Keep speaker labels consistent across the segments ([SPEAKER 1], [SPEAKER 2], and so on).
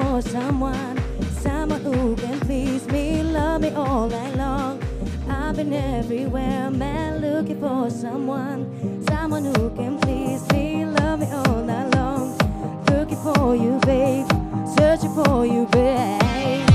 [SPEAKER 1] for someone, someone who can please me, love me all night long. I've been everywhere, man, looking for someone, someone who can please me, love me all night long. Looking for you, babe, searching for you, babe.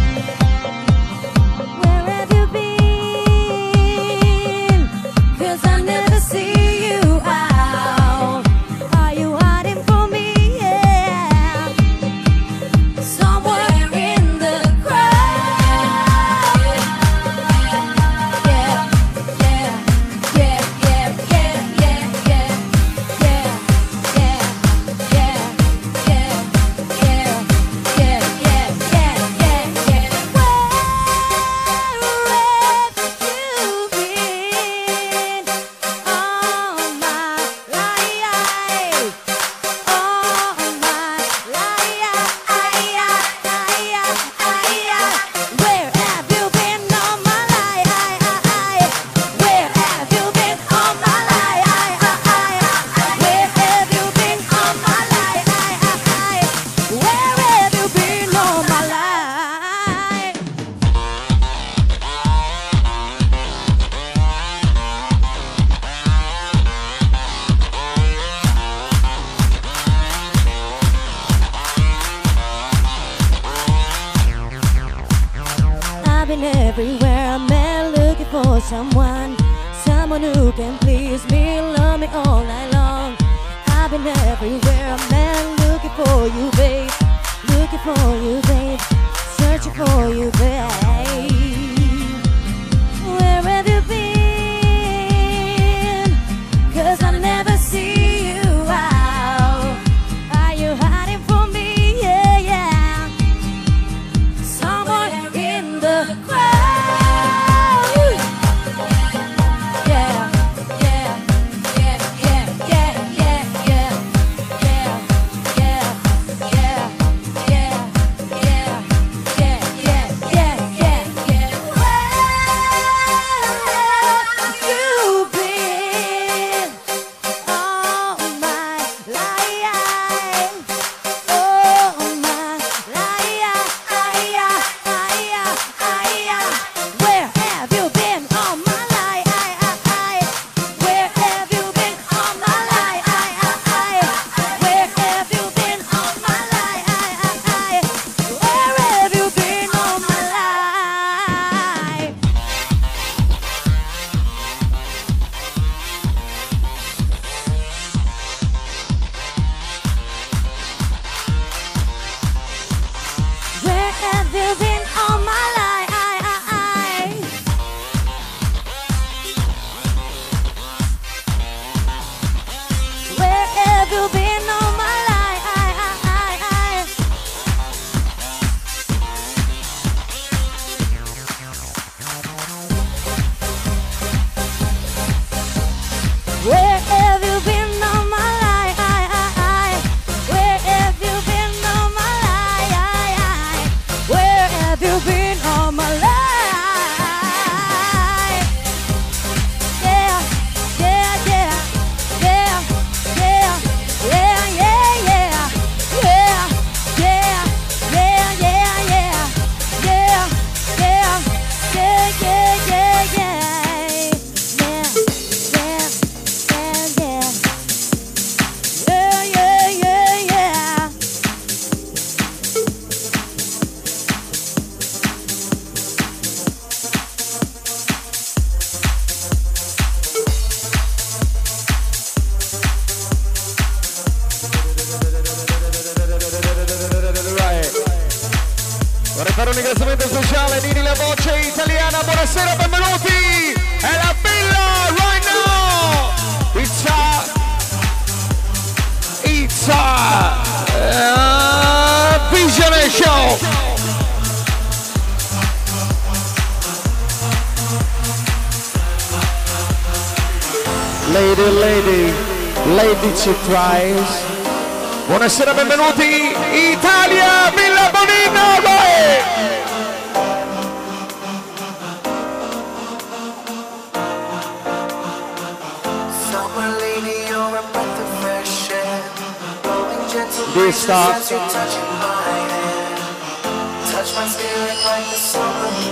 [SPEAKER 2] They
[SPEAKER 3] start.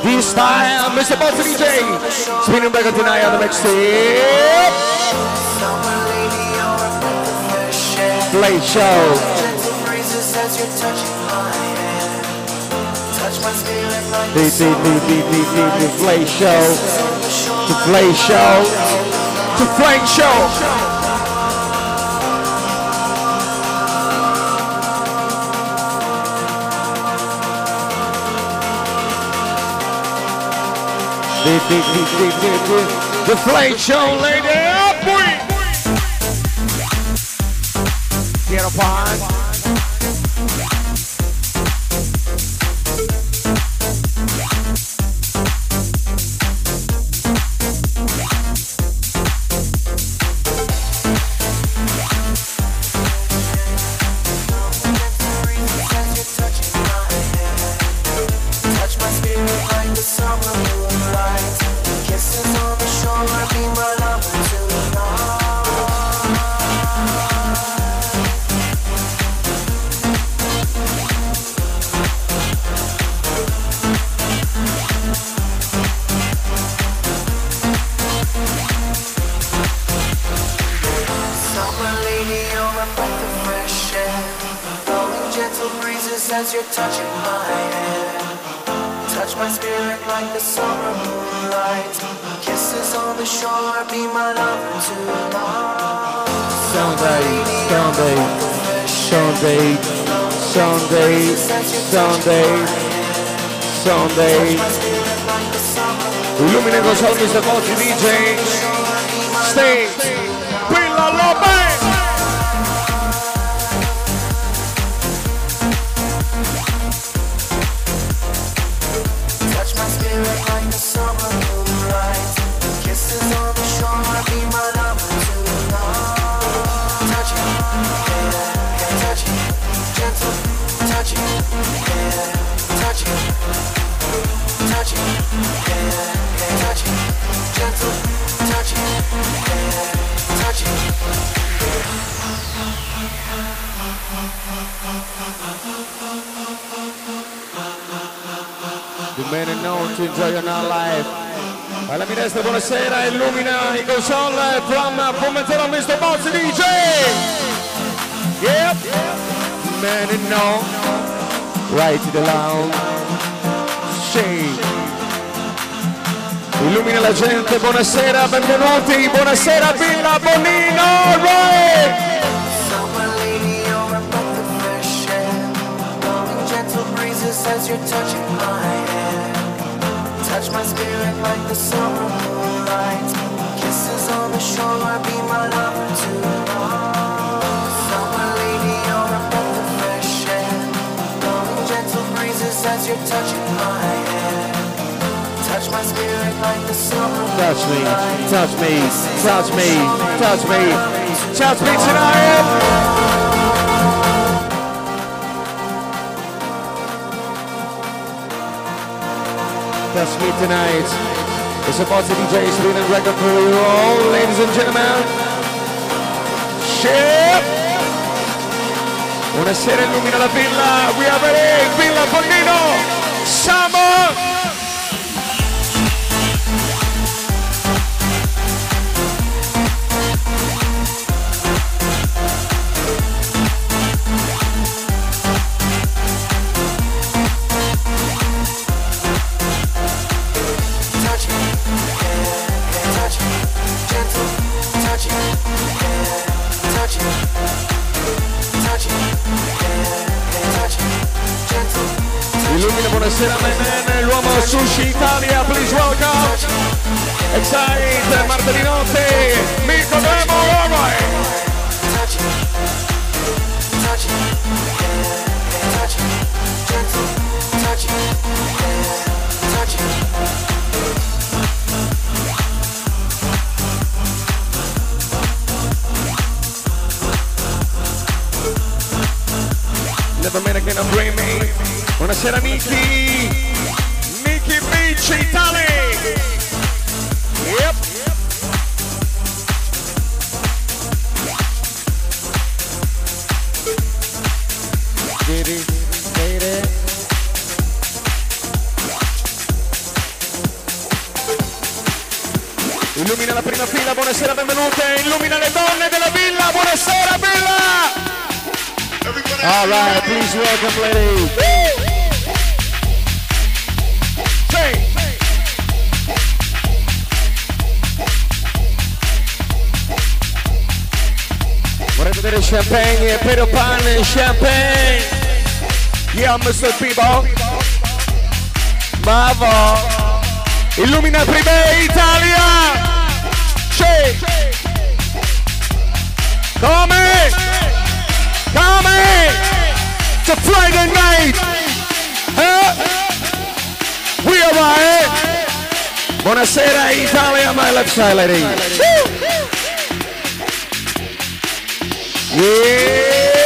[SPEAKER 4] This time, Mr. Bossy DJ, spinning back tonight on the next stage. Play show. The, the, the, the, the, the, the play show. The play show. The play show. The play show. The, the, the, the, the, the, the show lady up. Get upon. Thursday. Illuminate yourself, Mr. Coach Stay. Stay. meno known to enjoy your life. Alla minestra buonasera, illumina i console from Pomentero Mr. Boss DJ! Yep! Man and no, right to the lounge. Shade. Illumina la gente, buonasera, benvenuti, buonasera Villa Bonino, right! sense you're touching mine touch my spirit like the summer moonlight. Kisses on the shore, be my lover tonight. Summer lady, you're a breath of fresh air. Blowing gentle breezes as you're touching my hair. Touch my spirit like the summer Touch me, touch me, touch me, touch me, touch me tonight. us here tonight. It's about to DJ Sweden record for you all, ladies and gentlemen. Ship! Buonasera, illumina la villa. We are ready. Villa Fornino. Summer! Inside martedì notte Mico Demo Alright Never man again, I'm dreaming. Buonasera Nicky. buonasera, benvenute. Illumina le donne della villa, buonasera villa! All right, please welcome ladies. Hey. Vorrei vedere champagne, pero pane e champagne. Yeah, Mr. People. Bravo. Illumina Prime Italia! shake. Come in. Come in. It's a Friday night. Huh? We are right. Buonasera Italia, my left side lady. Yeah.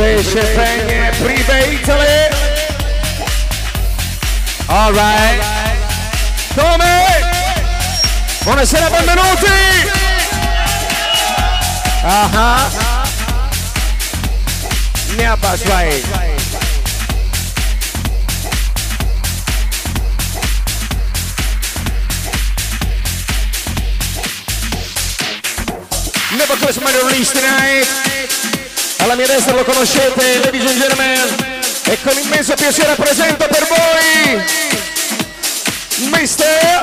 [SPEAKER 4] Invece Feng Prive Italy. All right. Come. Buonasera, benvenuti. Aha. Niaba's right. Never close my release tonight. alla mia destra lo conoscete, ladies and gentlemen, e con immenso piacere presento per voi Mister,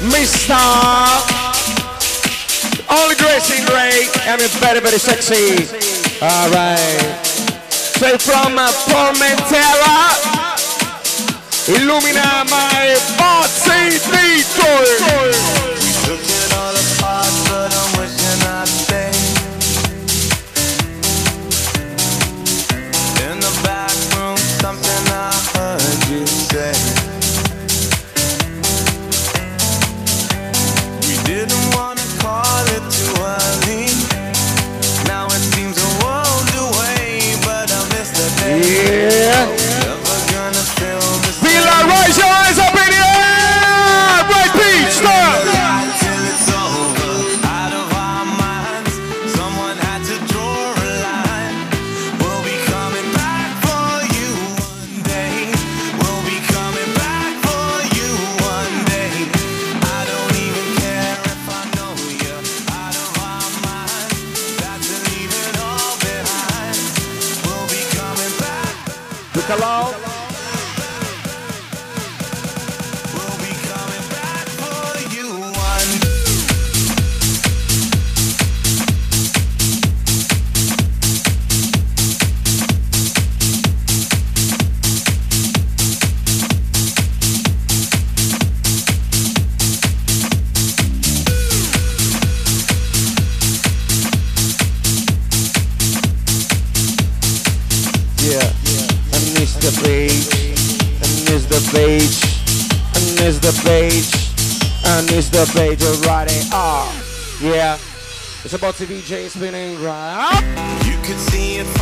[SPEAKER 4] Mister, Only Dressing Ray, and it's very, very sexy. Alright. Say from uh, Formentera, Illumina my body, DJ. Naughty VJ spinning right
[SPEAKER 5] You can see it.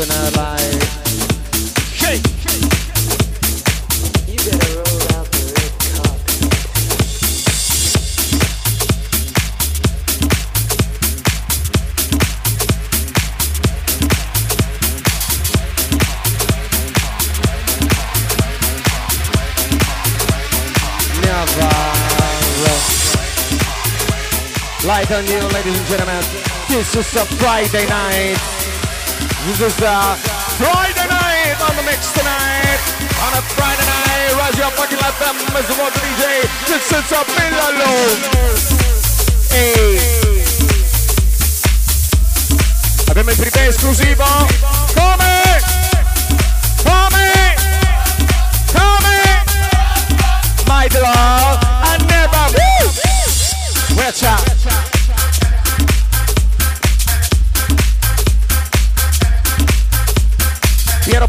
[SPEAKER 4] like Hey! You better roll out the red carpet. Light on you, ladies and gentlemen. This is a Friday night. This is uh, Friday night on the mix tonight. On a Friday night, rise your fucking left them, Mr. Walter DJ. This is a Milalo. Hey. Abbiamo il primo esclusivo. Come? Come? Come? My love, I never. Woo! out.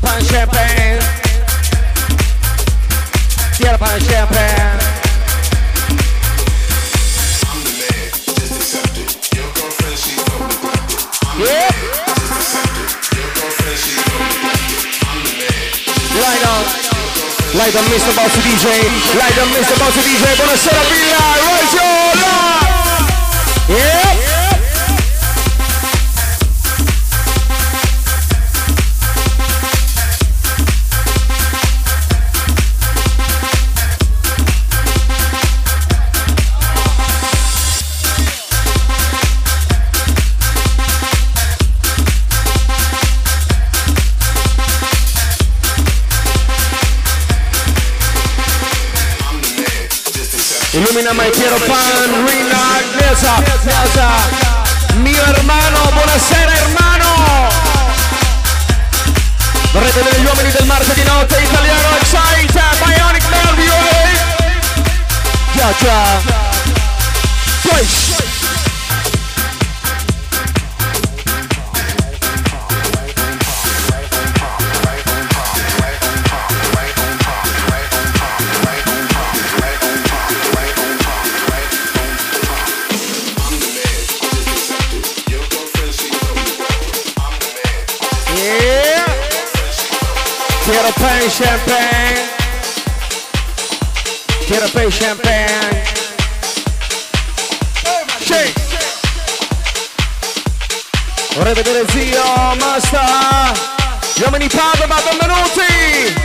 [SPEAKER 4] pan champagne. Get up on champagne. Yeah. Light up, Light Mr. Bossy DJ. Light up, Mr. Bossy DJ. Buonasera, Villa. Rise your life. Yeah. Dynamite Piero Pan, Rina Agnesa, Agnesa, mio hermano, buonasera hermano! Vorrei vedere gli uomini del marzo di notte italiano, Excite, Bionic Nervio! Già già! Push! Yeah! Tira pay champagne! Tira pay champagne! Shake! Vorrei vedere zio Masta! Gli uomini Padova, benvenuti!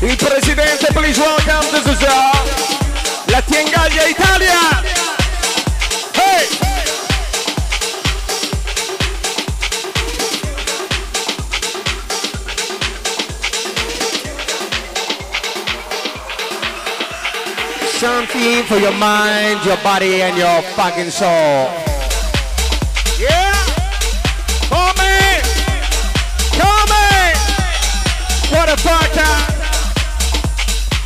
[SPEAKER 4] Il presidente, please welcome, this is uh, la Tiengaglia Italia! something for your mind, your body, and your fucking soul. Yeah! Come in! Come in! What a fatta!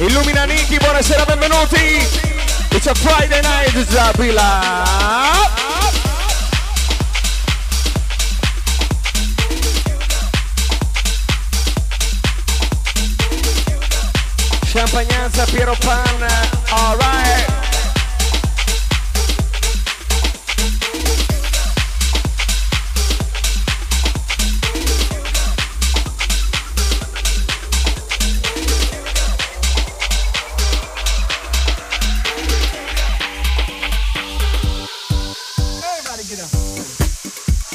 [SPEAKER 4] Illumina Niki, buonasera, benvenuti! It's a Friday night, it's a Villa! Champagnanza Piero Pan, alright!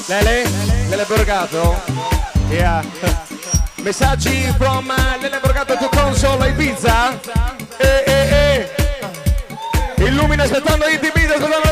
[SPEAKER 4] Lele, Lele Borgato? Yeah. yeah. Messaggi from Lele eh, Borgato to console Ibiza. Eh, eh, eh. Illumina aspettando i Ibiza, aspettando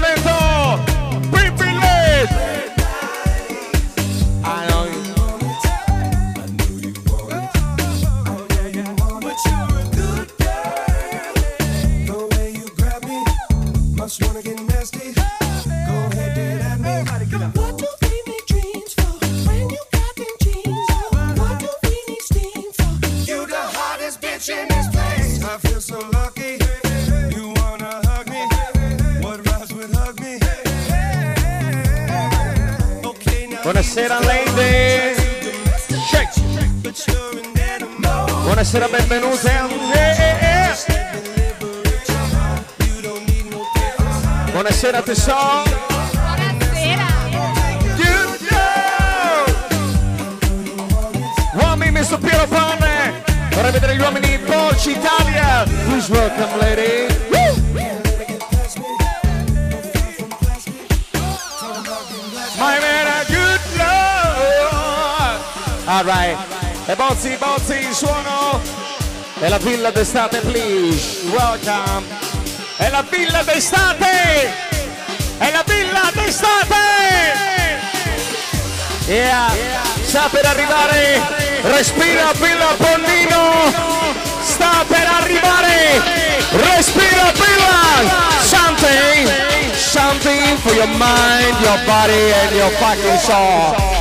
[SPEAKER 4] Buonasera
[SPEAKER 2] tesoro.
[SPEAKER 4] Buonasera.
[SPEAKER 2] You
[SPEAKER 4] know. Uomini, Mr. Piero Panne. Vorrei vedere gli uomini in Porsche Italia. Please welcome, lady. My man, a good love. All right. All right. E Bozzi, Bozzi, suono è la villa d'estate, please. Welcome. È la villa d'estate. È la villa d'estate. Yeah. yeah. Sta per arrivare. Respira, Villa Bondino. Sta per arrivare. Respira, Villa. Something. Something for your mind, your body and your fucking soul.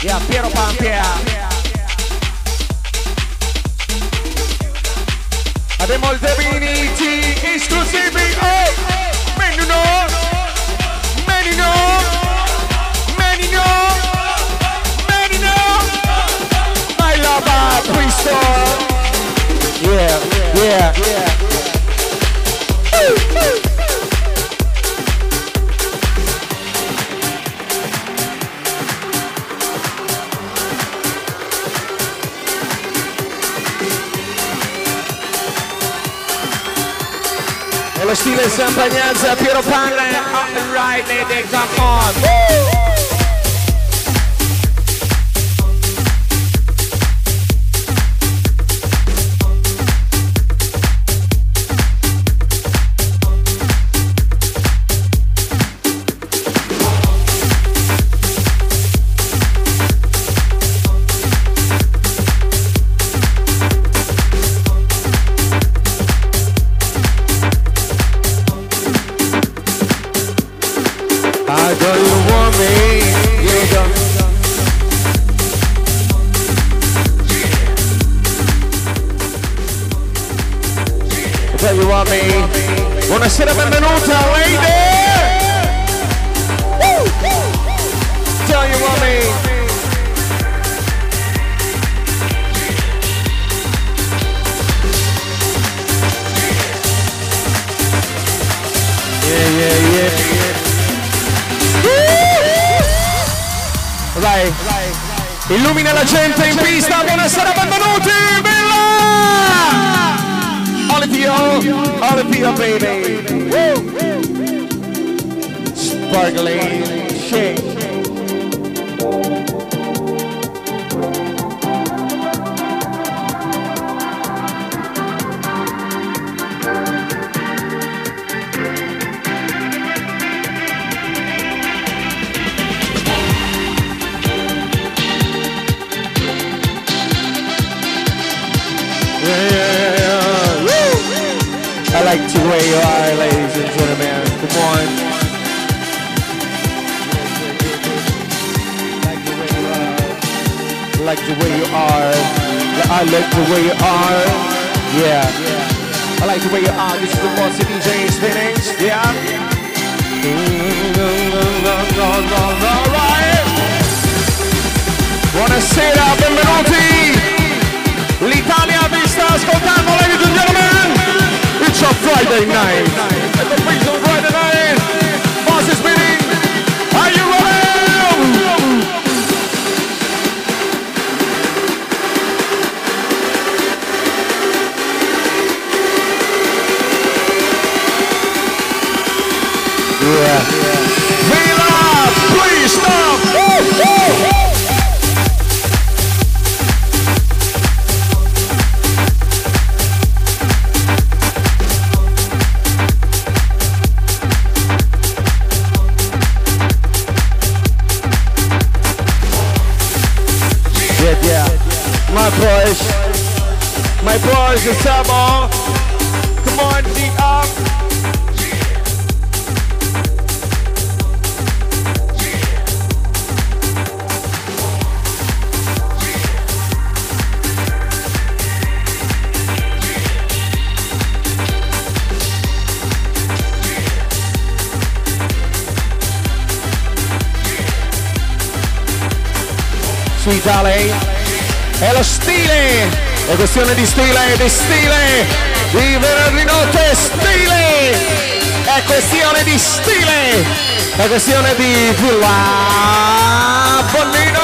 [SPEAKER 4] Yeah, Piero Pampia. Abbiamo il Deviniti esclusivi. Oh, Menino, menino, menino, menino. My love, Pristo. Yeah, yeah, yeah. Listen, Banyanza, Piero Pan, right, ladies and yeah, yeah. Uh-huh. Dai. Illumina la gente in pista, buonasera benvenuti, Villa! All of you, all of you, baby. Sparkling, shake. Like to way you are, ladies and gentlemen. Come on. Like the way you are. I like the way you are. Yeah. I like the way you are. This is the Monster DJ Spinach. Yeah. Alright. Buonasera, benvenuti. L'Italia vi sta ascoltando, ladies and gentlemen. Friday night. insieme di stile, di stile, di venerdì notte, stile, è questione di stile, è questione di Villa Bonnino.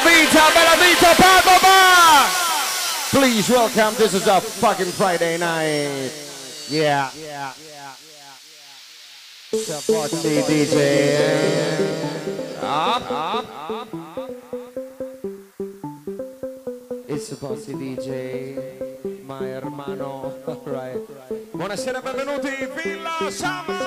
[SPEAKER 4] Vita, Bella Vita, Palma Bar! Please welcome, this is a fucking Friday night. Yeah. yeah. Support me, DJ. Up, up, up. It's support me, DJ. My hermano. right. Buonasera, benvenuti, Villa Summer!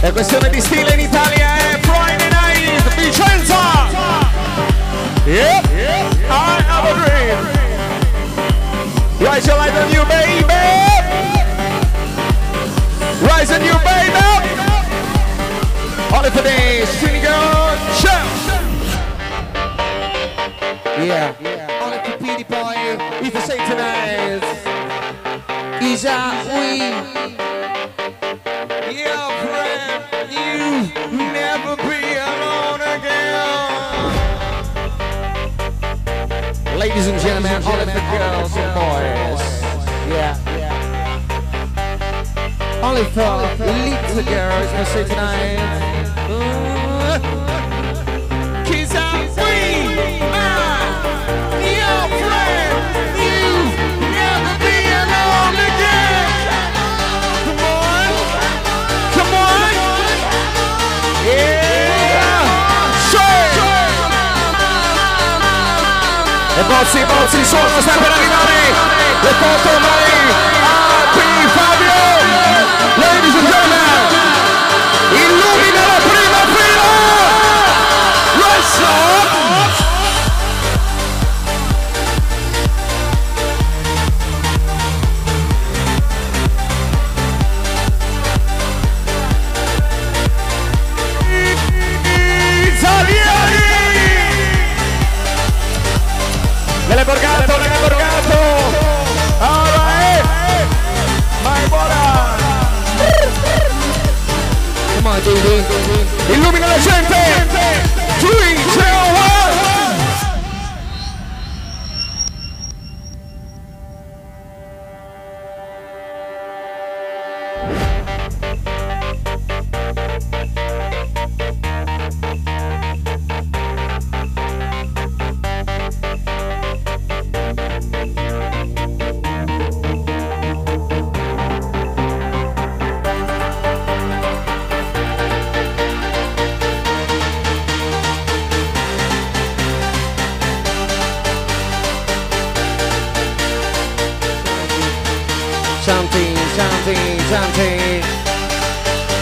[SPEAKER 4] È questione di stile in Italia, è eh. Friday night, Vicenza! Yeah, I have a dream! Rise your light on you, baby! Rise on you, baby! All for days, Trini Girl, show! Yeah, All Only for Petey Boy, if you say tonight, is that we? ladies and gentlemen, and only for girls and boys. Yeah. yeah. Only for little girls, I say tonight. Bozzi, Bozzi, sono sempre da arrivare, le porto male, Illumina la gente! Lui!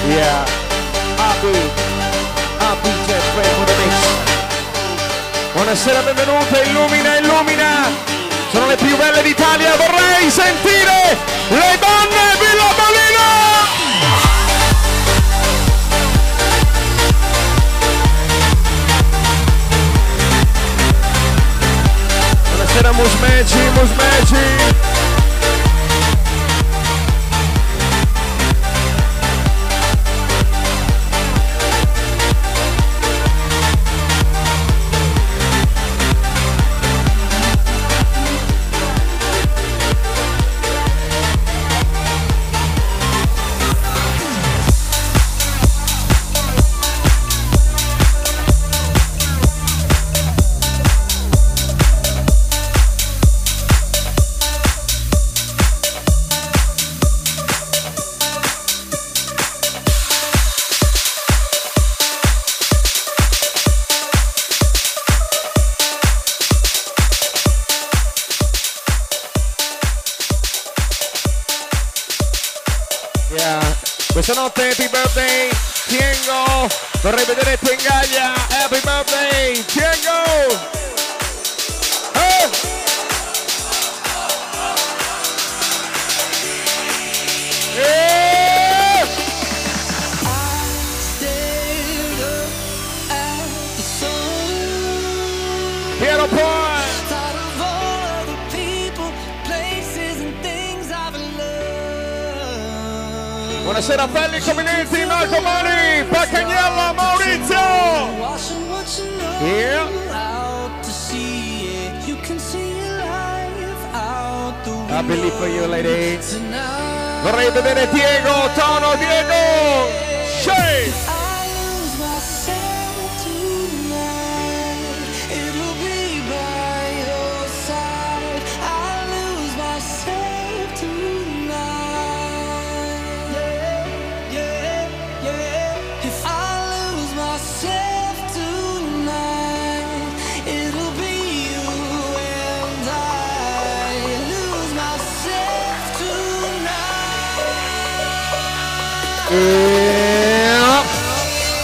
[SPEAKER 4] Yeah. Abu, Abu Jeffrey on the mix. Buonasera, benvenuta, illumina, illumina. Sono le più belle d'Italia, vorrei sentire le donne Villa Bavino! Buonasera Musmeci, Musmeci!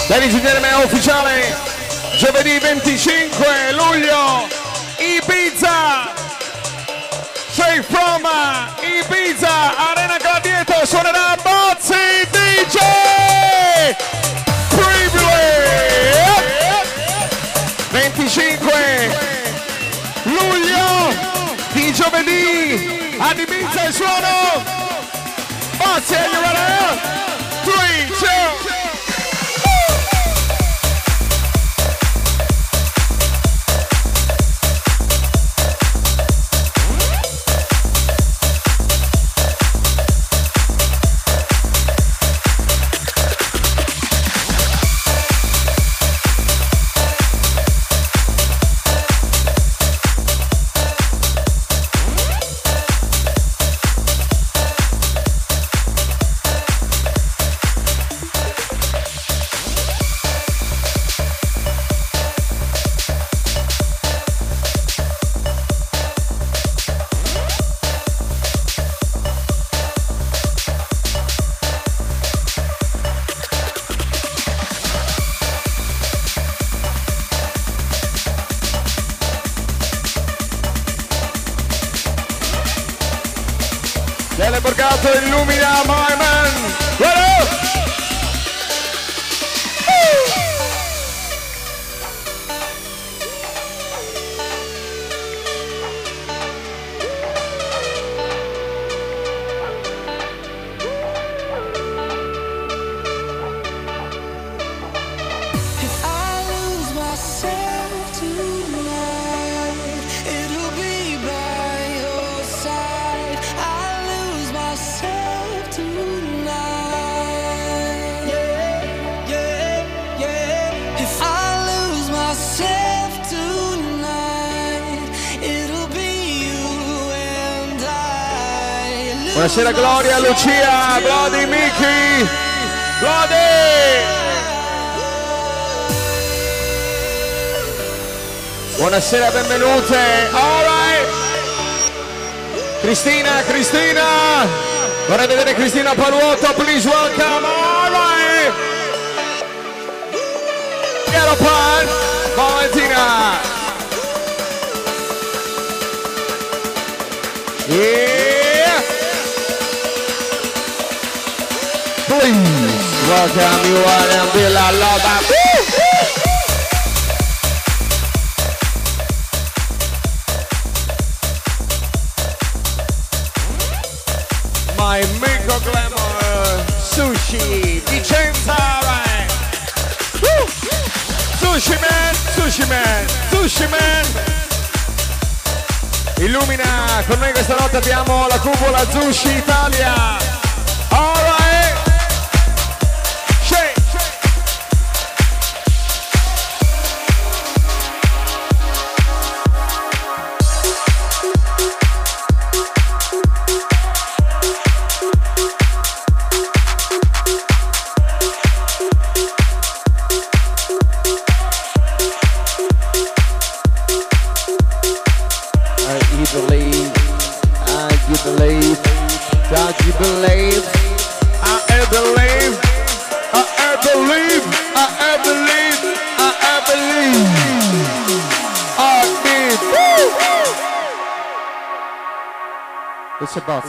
[SPEAKER 4] Ladies
[SPEAKER 6] and
[SPEAKER 4] gentlemen, ufficiale giovedì 25 luglio Ibiza Straight from Ibiza Arena Gladieto suonerà Bozzi DJ Privilege 25 luglio di giovedì ad Ibiza il suono Bozzi, are you ready? Buonasera Gloria, Lucia, Glody, Miki, Glody! Buonasera, benvenute! Alright! Cristina, Cristina! Vorrei vedere Cristina Paluotto, please welcome! Alright! Aeropan, Valentina! Yeah! Girl, tell me what them feel I love I My Miko Glamour Sushi Vicenza right. Sushi man, sushi man, sushi man Illumina, con noi questa notte abbiamo la cupola Sushi Italia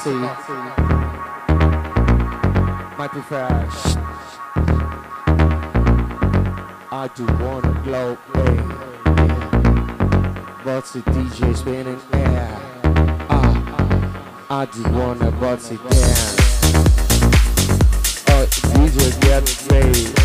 [SPEAKER 4] Party. Might be fresh. I do wanna blow, hey. But the DJ spinning air. Ah, I do wanna but it down. Oh, DJ get paid.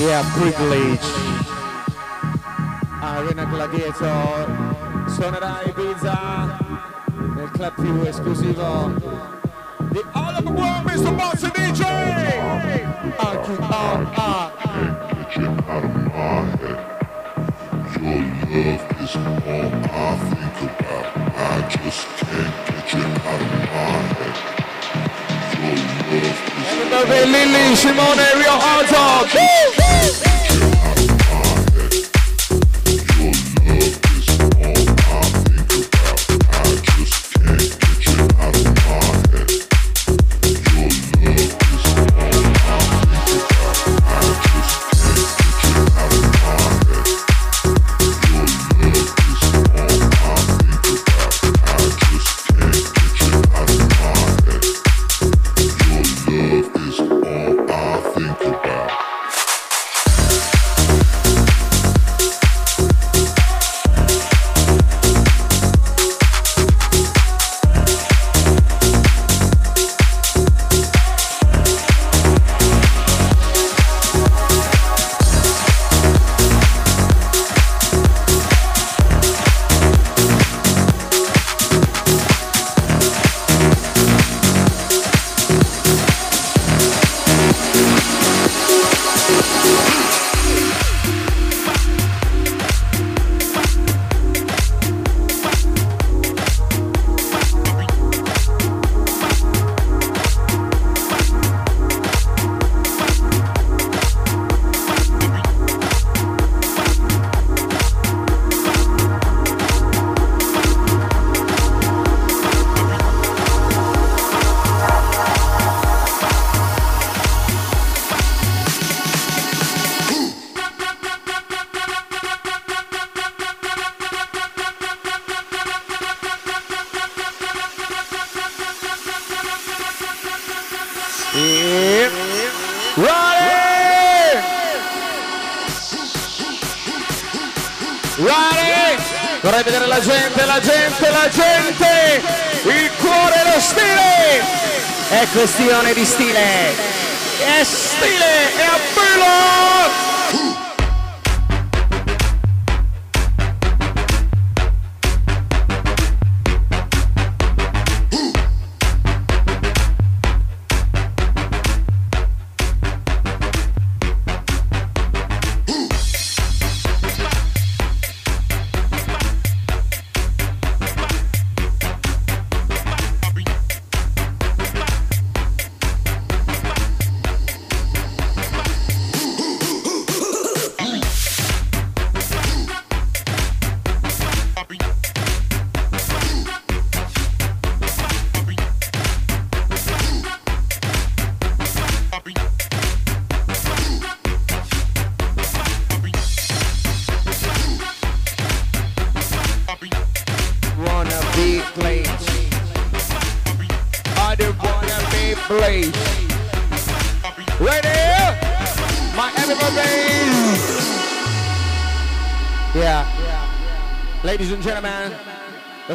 [SPEAKER 4] Yeah, privilege. Arena ah, Gladiator suonerà Ibiza nel club TV esclusivo di All of the World Mr. Boss DJ. Anche
[SPEAKER 7] Your love is all I think about. I just can't get you out of my head.
[SPEAKER 4] Everybody, Lily, Simone, real hard talk.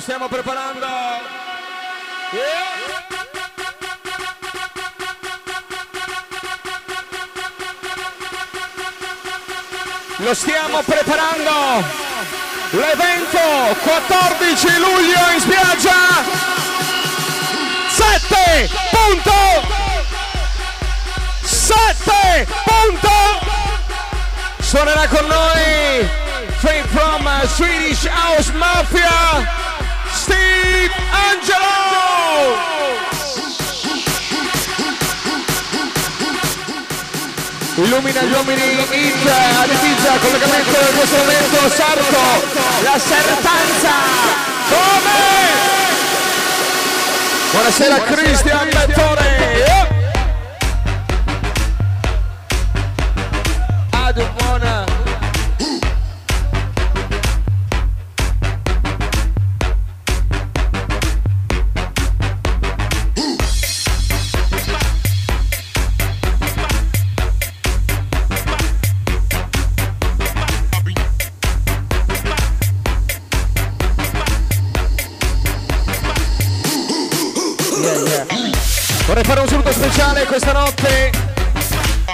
[SPEAKER 4] stiamo preparando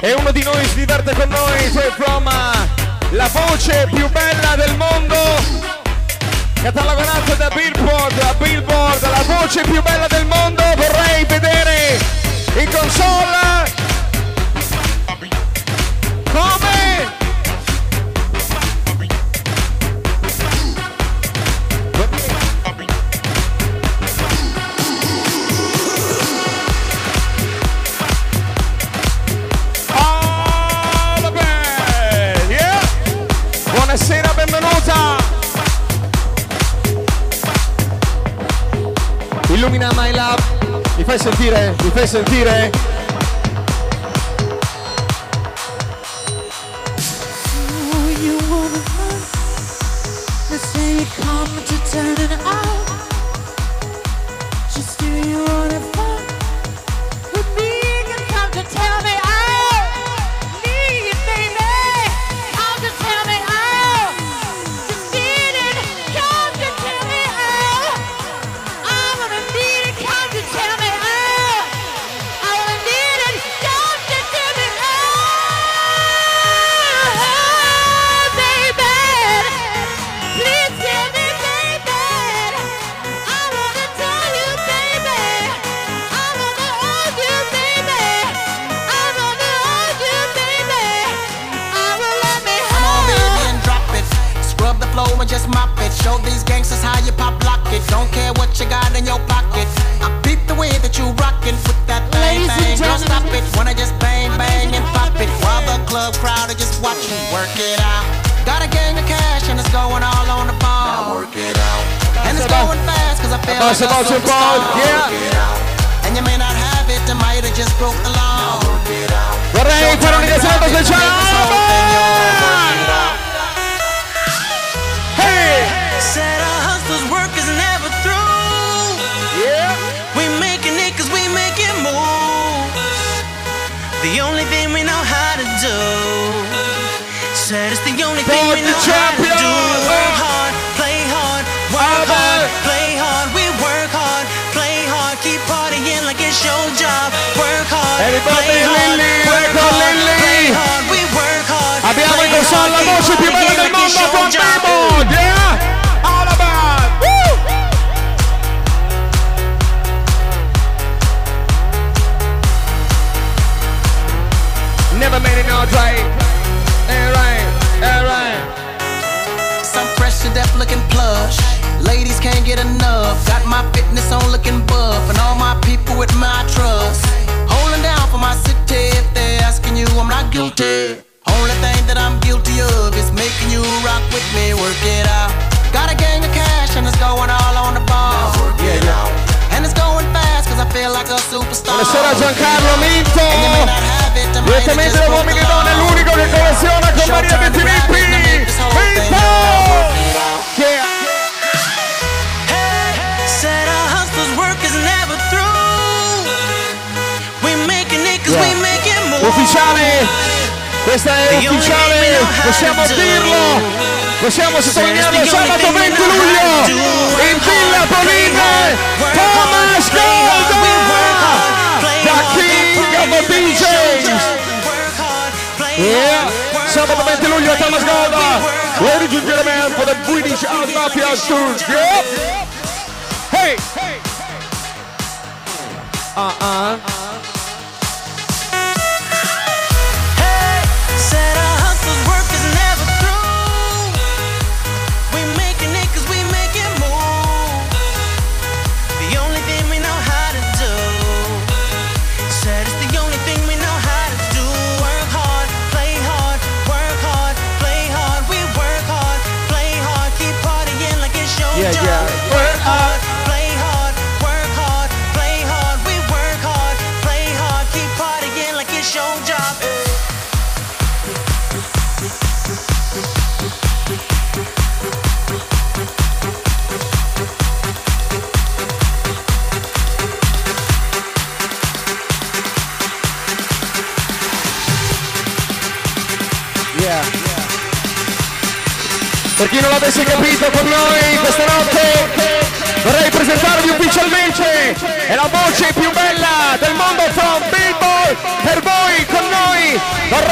[SPEAKER 4] e uno di noi si diverte con noi, poi from la voce più bella del mondo, catalogonato da Billboard, da Billboard, la voce più bella del mondo, vorrei vedere in console illumina my love mi fai sentire mi fai sentire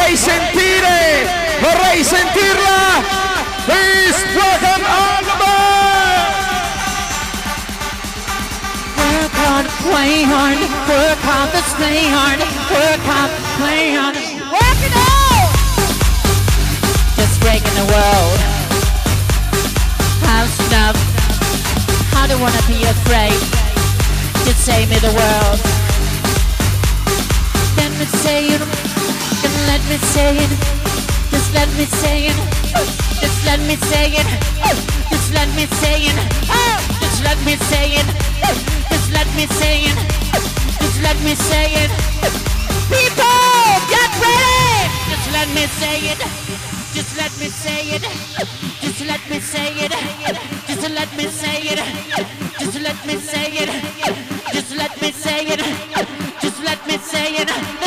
[SPEAKER 4] vorrei sentire, eh? vorrei sentirla. Please welcome Annabelle.
[SPEAKER 8] Work hard, play hard, work hard, let's play hard, work hard, play hard. Work it out! Just breaking the world. House love. I don't wanna be afraid. Just save me the world. Then we say you let me say it. Just let me say it. Just let me say it. Just let me say it. Just let me say it. Just let me say it. Just let me say it. People, get ready. Just let me say it. Just let me say it. Just let me say it. Just let me say it. Just let me say it. Just let me say it. Just let me say it.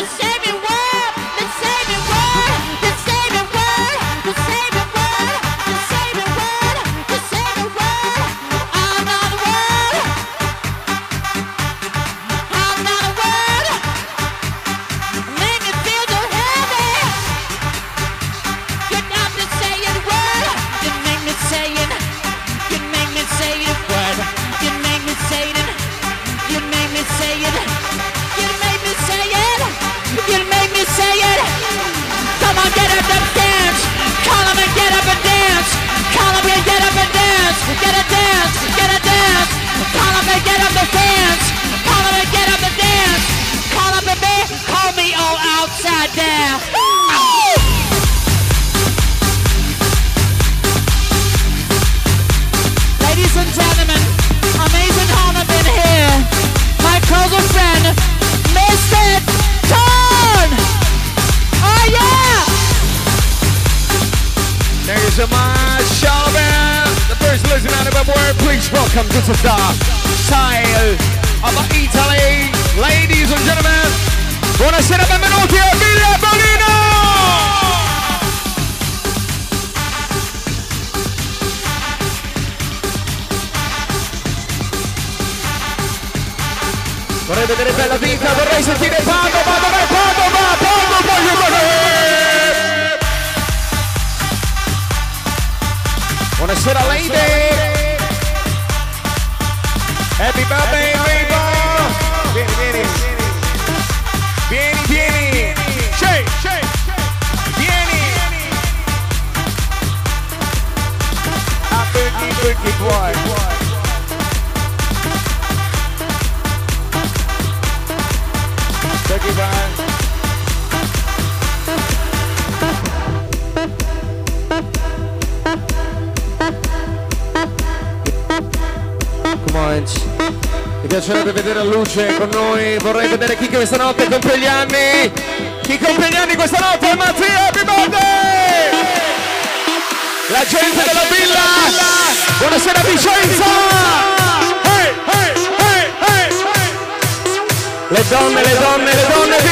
[SPEAKER 4] donne, le donne, le donne,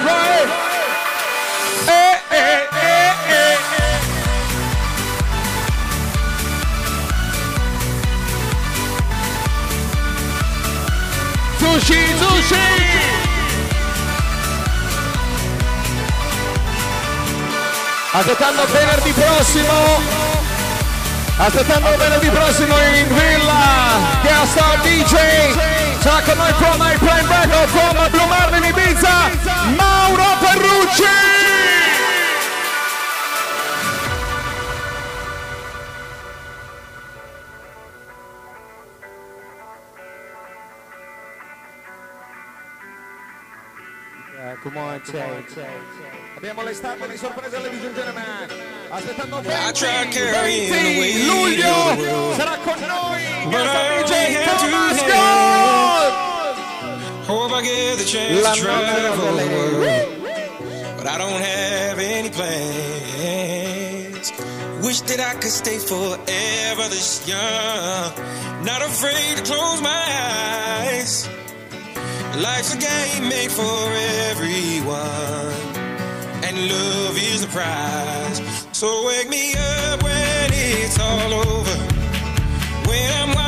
[SPEAKER 4] All right. Eh, eh, eh, Aspettando venerdì prossimo. Aspettando venerdì prossimo in villa. Guest DJ. Sarà con noi from my prime record, from Blue Marlin Ibiza, Mauro Ferrucci! Come Abbiamo l'estate di sorpresa alle gentlemen. Aspettando 20, luglio sarà con noi il
[SPEAKER 2] nostro
[SPEAKER 4] DJ Tomasco!
[SPEAKER 2] Hope I get the chance
[SPEAKER 4] La
[SPEAKER 2] to travel the world. But I don't have any plans. Wish that I could stay forever this young. Not afraid to close my eyes. Life's a game made for everyone. And love is the prize. So wake me up when it's all over. When I'm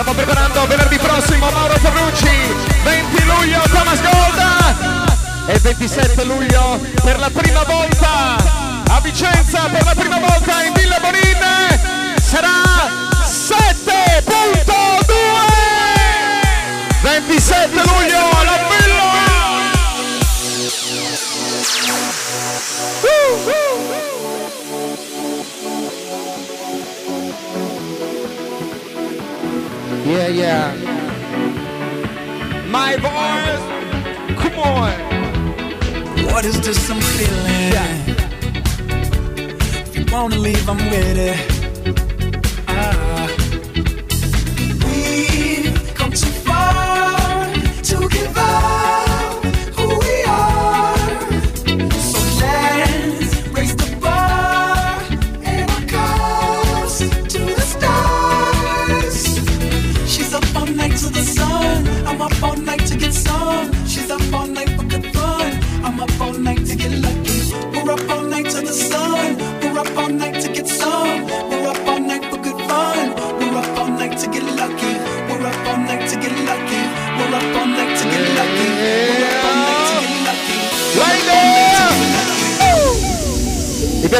[SPEAKER 4] Stiamo preparando venerdì prossimo Mauro Ferrucci, 20 luglio Thomas Golda e 27 luglio per la prima volta a Vicenza, per la prima volta in Villa Bonin sarà 7.2! 27 luglio alla Yeah, yeah. My voice, come on.
[SPEAKER 9] What is this I'm feeling? Yeah. If you wanna leave, I'm with it.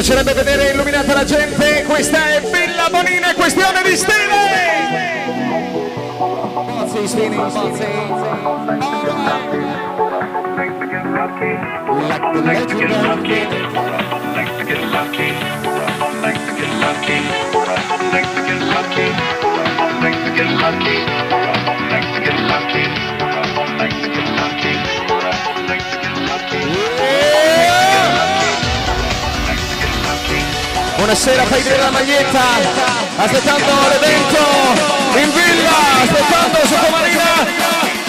[SPEAKER 4] piacerebbe vedere illuminata la gente, questa è Villa Bonina, questione di stile! Bozzi, Buonasera della Maglietta, aspettando evento! in villa, aspettando Sottomarina.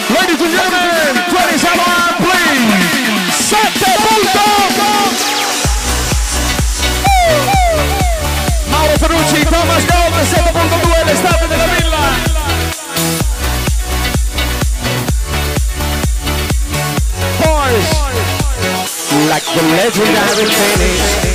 [SPEAKER 4] Ladies and gentlemen, 27 please. 7 punto. Mauro Ferrucci, Thomas Gold, 7.2, l'estate della villa. Boys. Like the legendary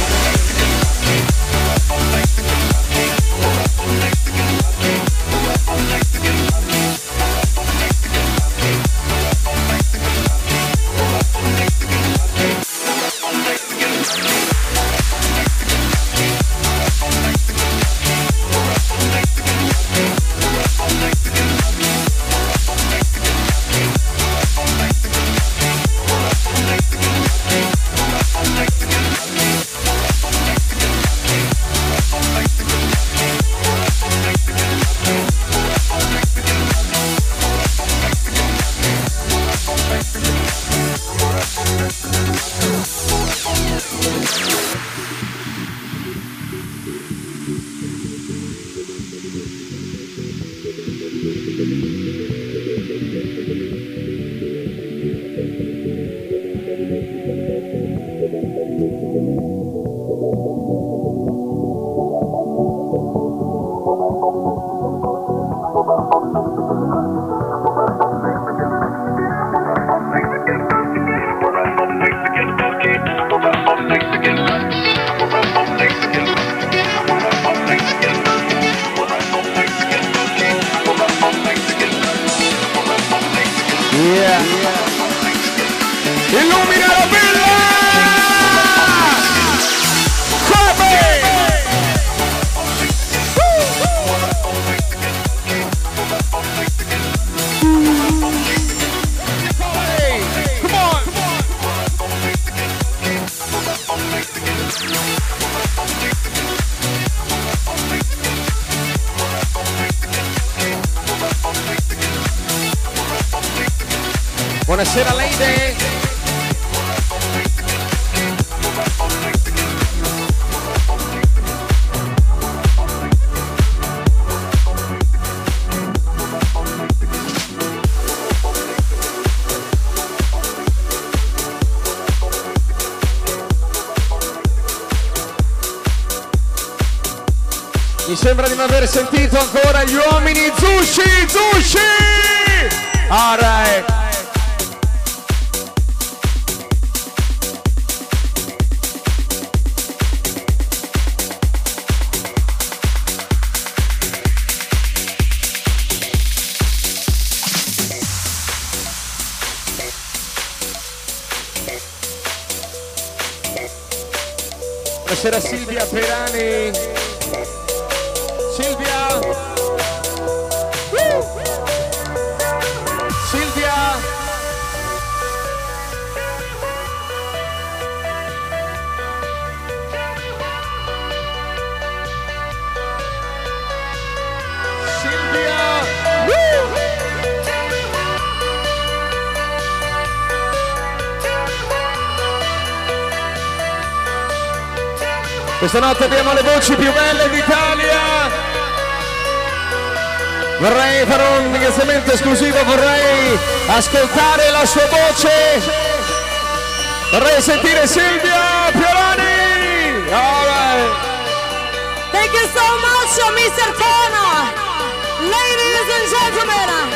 [SPEAKER 4] Buonasera Leide Mi sembra di non aver sentito ancora gli uomini Zushi Zushi! Alright! Buonasera Silvia Perani. Silvia! Questa notte abbiamo le voci più belle d'Italia. Vorrei fare un ringraziamento esclusivo, vorrei ascoltare la sua voce. Vorrei sentire Silvia Pioroni.
[SPEAKER 1] Thank you so much, Mr. Fono. Ladies and gentlemen.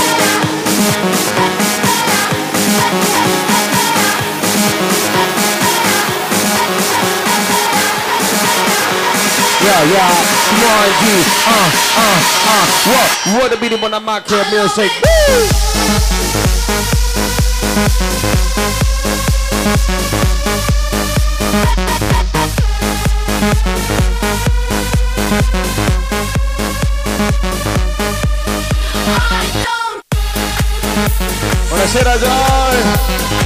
[SPEAKER 4] yeah, yeah. Small D, uh, uh, uh. What? What the beat on the micro music? Woo! Buonasera Joy!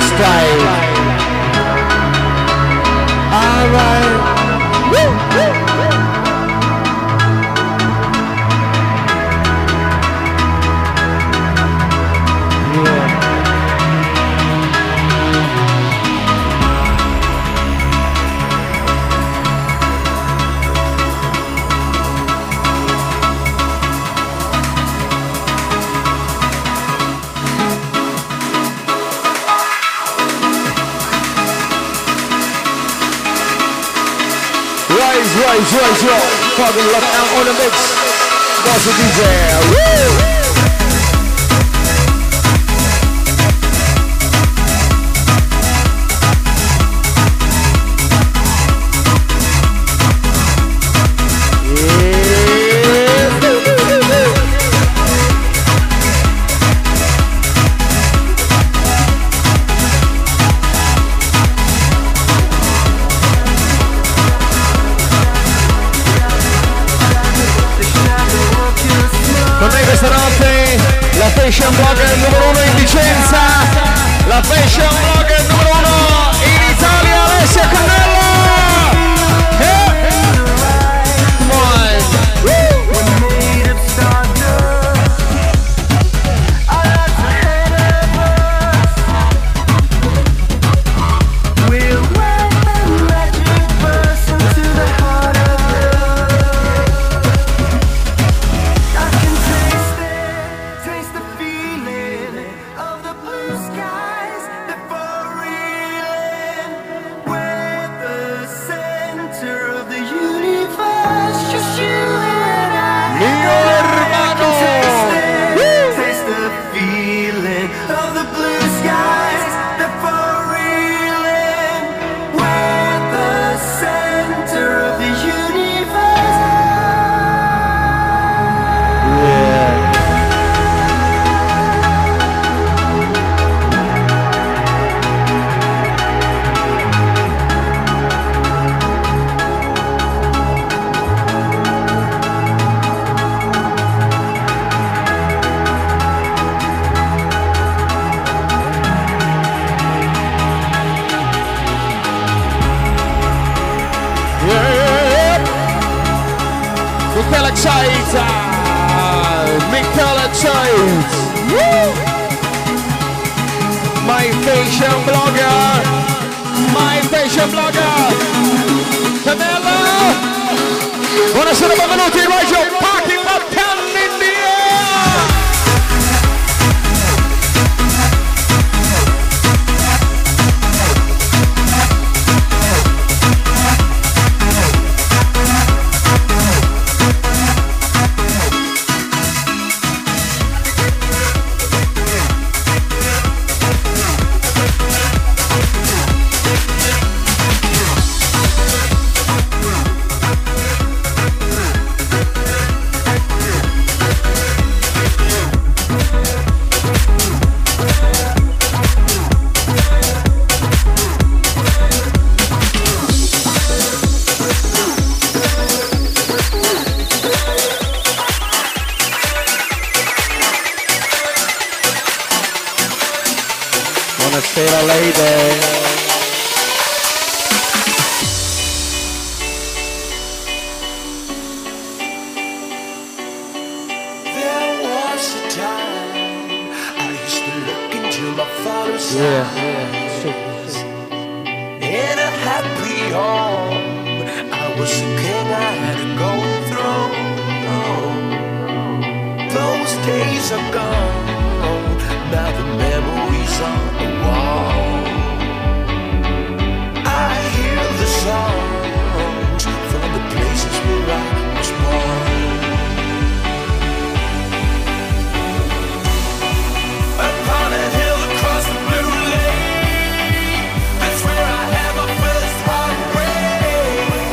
[SPEAKER 4] style. Alright. Joy, joy, joy. Fucking lock out on the mix. Bossy DJ. Woo!